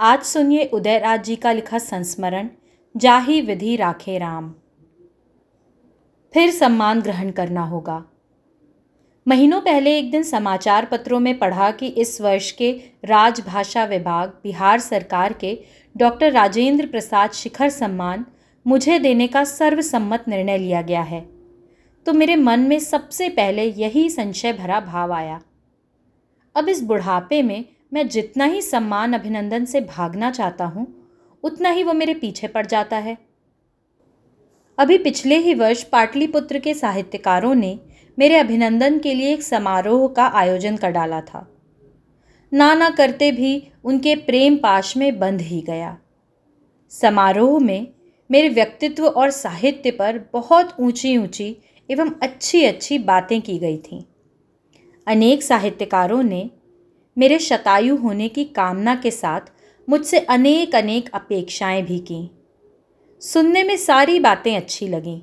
आज सुनिए उदयराज जी का लिखा संस्मरण, जाही विधि राखे राम। फिर सम्मान ग्रहण करना होगा। महीनों पहले एक दिन समाचार पत्रों में पढ़ा कि इस वर्ष के राजभाषा विभाग, बिहार सरकार के डॉक्टर राजेंद्र प्रसाद शिखर सम्मान मुझे देने का सर्वसम्मत निर्णय लिया गया है। तो मेरे मन में सबसे पहले यही संशय भरा भाव आया। अब इस बुढ़ापे में मैं जितना ही सम्मान अभिनंदन से भागना चाहता हूँ, उतना ही वो मेरे पीछे पड़ जाता है। अभी पिछले ही वर्ष पाटलिपुत्र के साहित्यकारों ने मेरे अभिनंदन के लिए एक समारोह का आयोजन कर डाला था। ना ना करते भी उनके प्रेम पाश में बंध ही गया। समारोह में मेरे व्यक्तित्व और साहित्य पर बहुत ऊँची ऊँची एवं अच्छी अच्छी बातें की गई थीं। अनेक साहित्यकारों ने मेरे शतायु होने की कामना के साथ मुझसे अनेक अनेक अपेक्षाएँ भी की। सुनने में सारी बातें अच्छी लगीं।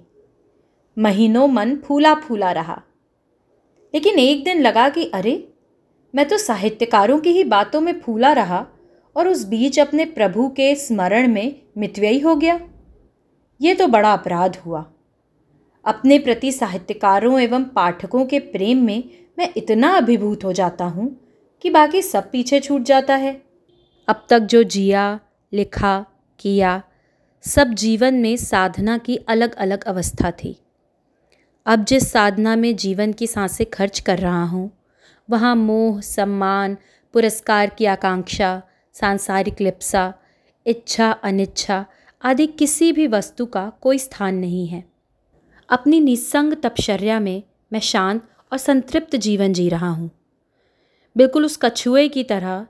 महीनों मन फूला फूला रहा। लेकिन एक दिन लगा कि, अरे, मैं तो साहित्यकारों की ही बातों में फूला रहा और उस बीच अपने प्रभु के स्मरण में मितव्ययी हो गया। ये तो बड़ा अपराध हुआ। अपने प्रति साहित्यकारों एवं पाठकों के प्रेम में मैं इतना अभिभूत हो जाता हूँ कि बाकी सब पीछे छूट जाता है। अब तक जो जिया, लिखा, किया, सब जीवन में साधना की अलग अलग अवस्था थी। अब जिस साधना में जीवन की साँसें खर्च कर रहा हूँ, वहाँ मोह, सम्मान, पुरस्कार की आकांक्षा, सांसारिक लिप्सा, इच्छा, अनिच्छा आदि किसी भी वस्तु का कोई स्थान नहीं है। अपनी निस्संग तपश्चर्या में मैं शांत और संतृप्त जीवन जी रहा हूँ। बिल्कुल उस कछुए की तरह,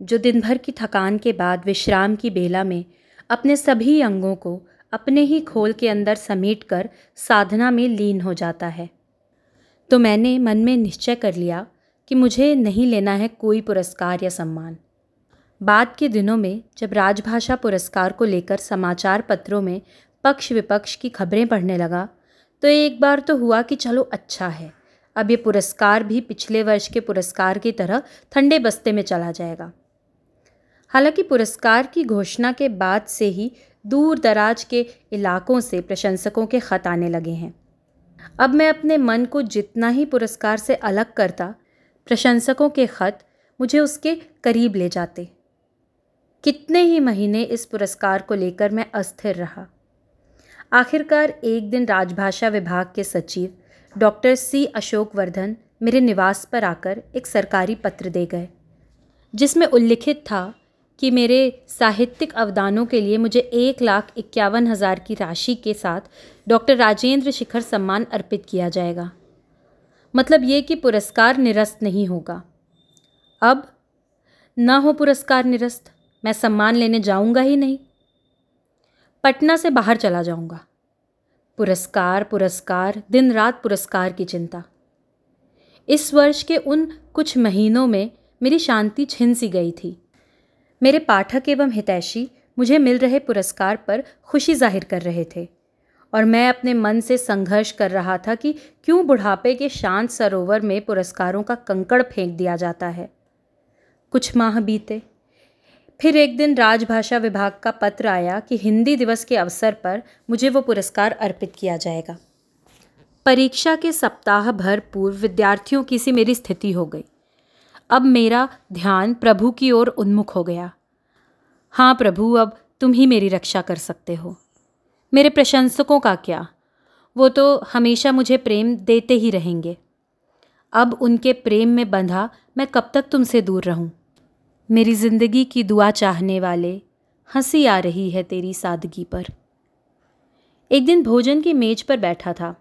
जो दिन भर की थकान के बाद विश्राम की बेला में अपने सभी अंगों को अपने ही खोल के अंदर समेट कर साधना में लीन हो जाता है। तो मैंने मन में निश्चय कर लिया कि मुझे नहीं लेना है कोई पुरस्कार या सम्मान। बाद के दिनों में जब राजभाषा पुरस्कार को लेकर समाचार पत्रों में पक्ष विपक्ष की खबरें पढ़ने लगा तो एक बार तो हुआ कि चलो अच्छा है। अब ये पुरस्कार भी पिछले वर्ष के पुरस्कार की तरह ठंडे बस्ते में चला जाएगा। हालाँकि पुरस्कार की घोषणा के बाद से ही दूर दराज के इलाकों से प्रशंसकों के ख़त आने लगे हैं। अब मैं अपने मन को जितना ही पुरस्कार से अलग करता, प्रशंसकों के ख़त मुझे उसके करीब ले जाते। कितने ही महीने इस पुरस्कार को लेकर मैं अस्थिर रहा। आखिरकार एक दिन राजभाषा विभाग के सचिव डॉक्टर सी अशोक वर्धन मेरे निवास पर आकर एक सरकारी पत्र दे गए, जिसमें उल्लिखित था कि मेरे साहित्यिक अवदानों के लिए मुझे एक लाख इक्यावन हज़ार की राशि के साथ डॉक्टर राजेंद्र शिखर सम्मान अर्पित किया जाएगा। मतलब ये कि पुरस्कार निरस्त नहीं होगा। अब ना हो पुरस्कार निरस्त, मैं सम्मान लेने जाऊँगा ही नहीं। पटना से बाहर चला जाऊँगा। पुरस्कार पुरस्कार दिन रात पुरस्कार की चिंता। इस वर्ष के उन कुछ महीनों में मेरी शांति छिन सी गई थी। मेरे पाठक एवं हितैषी मुझे मिल रहे पुरस्कार पर खुशी ज़ाहिर कर रहे थे और मैं अपने मन से संघर्ष कर रहा था कि क्यों बुढ़ापे के शांत सरोवर में पुरस्कारों का कंकड़ फेंक दिया जाता है। कुछ माह बीते फिर एक दिन राजभाषा विभाग का पत्र आया कि हिंदी दिवस के अवसर पर मुझे वो पुरस्कार अर्पित किया जाएगा। परीक्षा के सप्ताह भर पूर्व विद्यार्थियों की सी मेरी स्थिति हो गई। अब मेरा ध्यान प्रभु की ओर उन्मुख हो गया। हाँ प्रभु, अब तुम ही मेरी रक्षा कर सकते हो। मेरे प्रशंसकों का क्या? वो तो हमेशा मुझे प्रेम देते ही रहेंगे। अब उनके प्रेम में बंधा मैं कब तक तुमसे दूर रहूँ? मेरी ज़िंदगी की दुआ चाहने वाले, हँसी आ रही है तेरी सादगी पर। एक दिन भोजन की मेज पर बैठा था।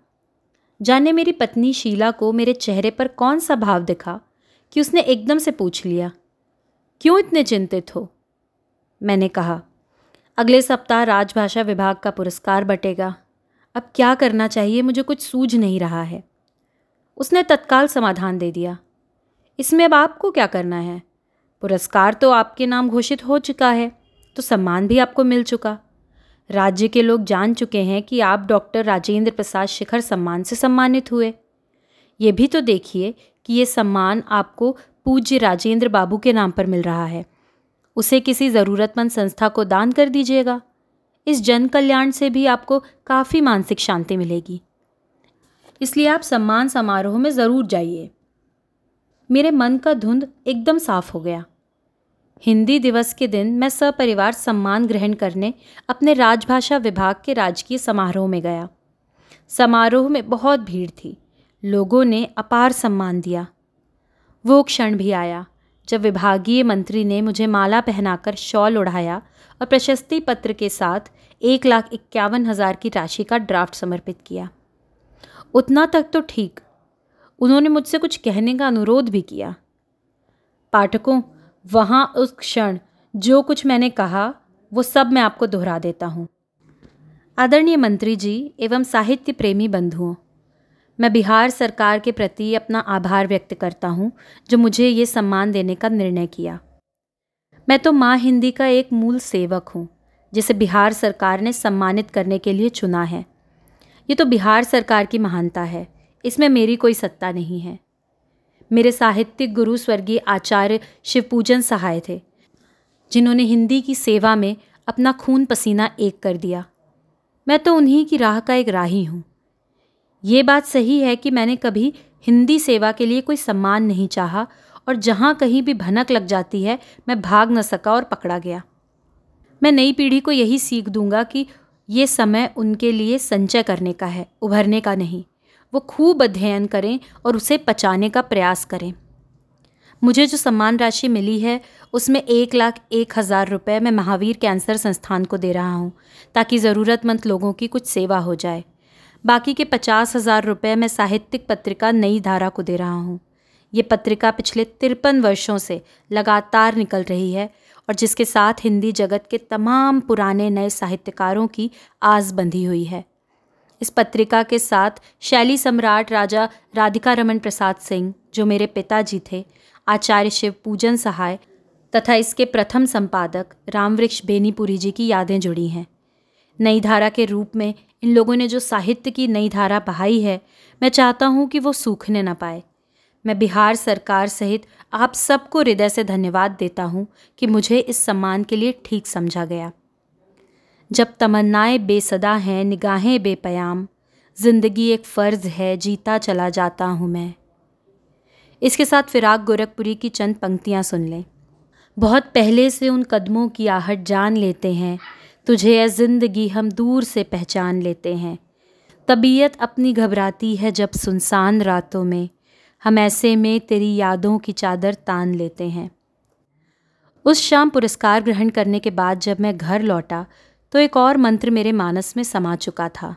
जाने मेरी पत्नी शीला को मेरे चेहरे पर कौन सा भाव दिखा कि उसने एकदम से पूछ लिया, क्यों इतने चिंतित हो? मैंने कहा, अगले सप्ताह राजभाषा विभाग का पुरस्कार बटेगा। अब क्या करना चाहिए मुझे कुछ सूझ नहीं रहा है। उसने तत्काल समाधान दे दिया, इसमें अब आपको क्या करना है? पुरस्कार तो आपके नाम घोषित हो चुका है तो सम्मान भी आपको मिल चुका। राज्य के लोग जान चुके हैं कि आप डॉक्टर राजेंद्र प्रसाद शिखर सम्मान से सम्मानित हुए। ये भी तो देखिए कि ये सम्मान आपको पूज्य राजेंद्र बाबू के नाम पर मिल रहा है। उसे किसी ज़रूरतमंद संस्था को दान कर दीजिएगा। इस जन कल्याण से भी आपको काफ़ी मानसिक शांति मिलेगी। इसलिए आप सम्मान समारोह में ज़रूर जाइए। मेरे मन का धुंध एकदम साफ़ हो गया। हिंदी दिवस के दिन मैं सपरिवार सम्मान ग्रहण करने अपने राजभाषा विभाग के राजकीय समारोह में गया। समारोह में बहुत भीड़ थी। लोगों ने अपार सम्मान दिया। वो क्षण भी आया जब विभागीय मंत्री ने मुझे माला पहनाकर शॉल उड़ाया और प्रशस्ति पत्र के साथ एक लाख इक्यावन हज़ार की राशि का ड्राफ्ट समर्पित किया। उतना तक तो ठीक उन्होंने मुझसे कुछ कहने का अनुरोध भी किया। पाठकों, वहाँ उस क्षण जो कुछ मैंने कहा, वो सब मैं आपको दोहरा देता हूँ। आदरणीय मंत्री जी एवं साहित्य प्रेमी बंधुओं, मैं बिहार सरकार के प्रति अपना आभार व्यक्त करता हूँ, जो मुझे ये सम्मान देने का निर्णय किया। मैं तो माँ हिंदी का एक मूल सेवक हूँ, जिसे बिहार सरकार ने सम्मानित करने के लिए चुना है। ये तो बिहार सरकार की महानता है। इसमें मेरी कोई सत्ता नहीं है। मेरे साहित्यिक गुरु स्वर्गीय आचार्य शिवपूजन सहाय थे, जिन्होंने हिंदी की सेवा में अपना खून पसीना एक कर दिया। मैं तो उन्हीं की राह का एक राही हूँ। ये बात सही है कि मैंने कभी हिंदी सेवा के लिए कोई सम्मान नहीं चाहा और जहाँ कहीं भी भनक लग जाती है, मैं भाग न सका और पकड़ा गया। मैं नई पीढ़ी को यही सीख दूँगा कि ये समय उनके लिए संचय करने का है, उभरने का नहीं। वो खूब अध्ययन करें और उसे पचाने का प्रयास करें। मुझे जो सम्मान राशि मिली है, उसमें एक लाख एक हज़ार रुपये मैं महावीर कैंसर संस्थान को दे रहा हूँ, ताकि ज़रूरतमंद लोगों की कुछ सेवा हो जाए। बाकी के पचास हज़ार रुपये मैं साहित्यिक पत्रिका नई धारा को दे रहा हूँ। ये पत्रिका पिछले तिरपन वर्षों से लगातार निकल रही है और जिसके साथ हिंदी जगत के तमाम पुराने नए साहित्यकारों की आस बंधी हुई है। इस पत्रिका के साथ शैली सम्राट राजा राधिका रमन प्रसाद सिंह, जो मेरे पिताजी थे, आचार्य शिव पूजन सहाय, तथा इसके प्रथम संपादक रामवृक्ष बेनीपुरी जी की यादें जुड़ी हैं। नई धारा के रूप में इन लोगों ने जो साहित्य की नई धारा बहाई है, मैं चाहता हूँ कि वो सूखने न पाए। मैं बिहार सरकार सहित आप सबको हृदय से धन्यवाद देता हूँ कि मुझे इस सम्मान के लिए ठीक समझा गया। जब तमन्नाएँ बेसदा हैं, निगाहें बेपयाम। ज़िंदगी एक फ़र्ज़ है, जीता चला जाता हूँ मैं। इसके साथ फिराक गोरखपुरी की चंद पंक्तियाँ सुन लें। बहुत पहले से उन कदमों की आहट जान लेते हैं। तुझे ए ज़िंदगी हम दूर से पहचान लेते हैं। तबीयत अपनी घबराती है जब सुनसान रातों में। हम ऐसे में तेरी यादों की चादर तान लेते हैं। उस शाम पुरस्कार ग्रहण करने के बाद जब मैं घर लौटा तो एक और मंत्र मेरे मानस में समा चुका था,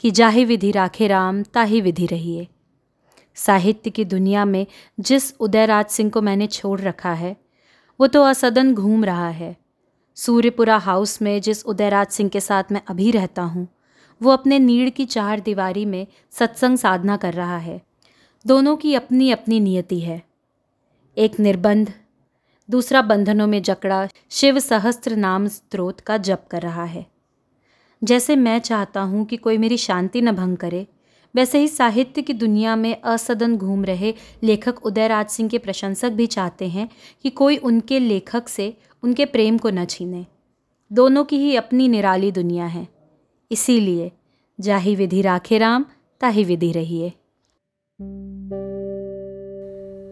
कि जाहि विधि राखे राम, ताही विधि रहिए। साहित्य की दुनिया में जिस उदयराज सिंह को मैंने छोड़ रखा है, वो तो असदन घूम रहा है। सूर्यपुरा हाउस में जिस उदयराज सिंह के साथ मैं अभी रहता हूँ, वो अपने नीड़ की चार दीवारी में सत्संग साधना कर रहा है। दोनों की अपनी अपनी नियति है। एक निर्बंध दूसरा बंधनों में जकड़ा, शिव सहस्त्र नाम स्त्रोत का जप कर रहा है। जैसे मैं चाहता हूँ कि कोई मेरी शांति न भंग करे, वैसे ही साहित्य की दुनिया में असदन घूम रहे लेखक उदयराज सिंह के प्रशंसक भी चाहते हैं कि कोई उनके लेखक से उनके प्रेम को न छीने। दोनों की ही अपनी निराली दुनिया है। इसीलिए, जाही विधि राखे राम, ताही विधि रहिए।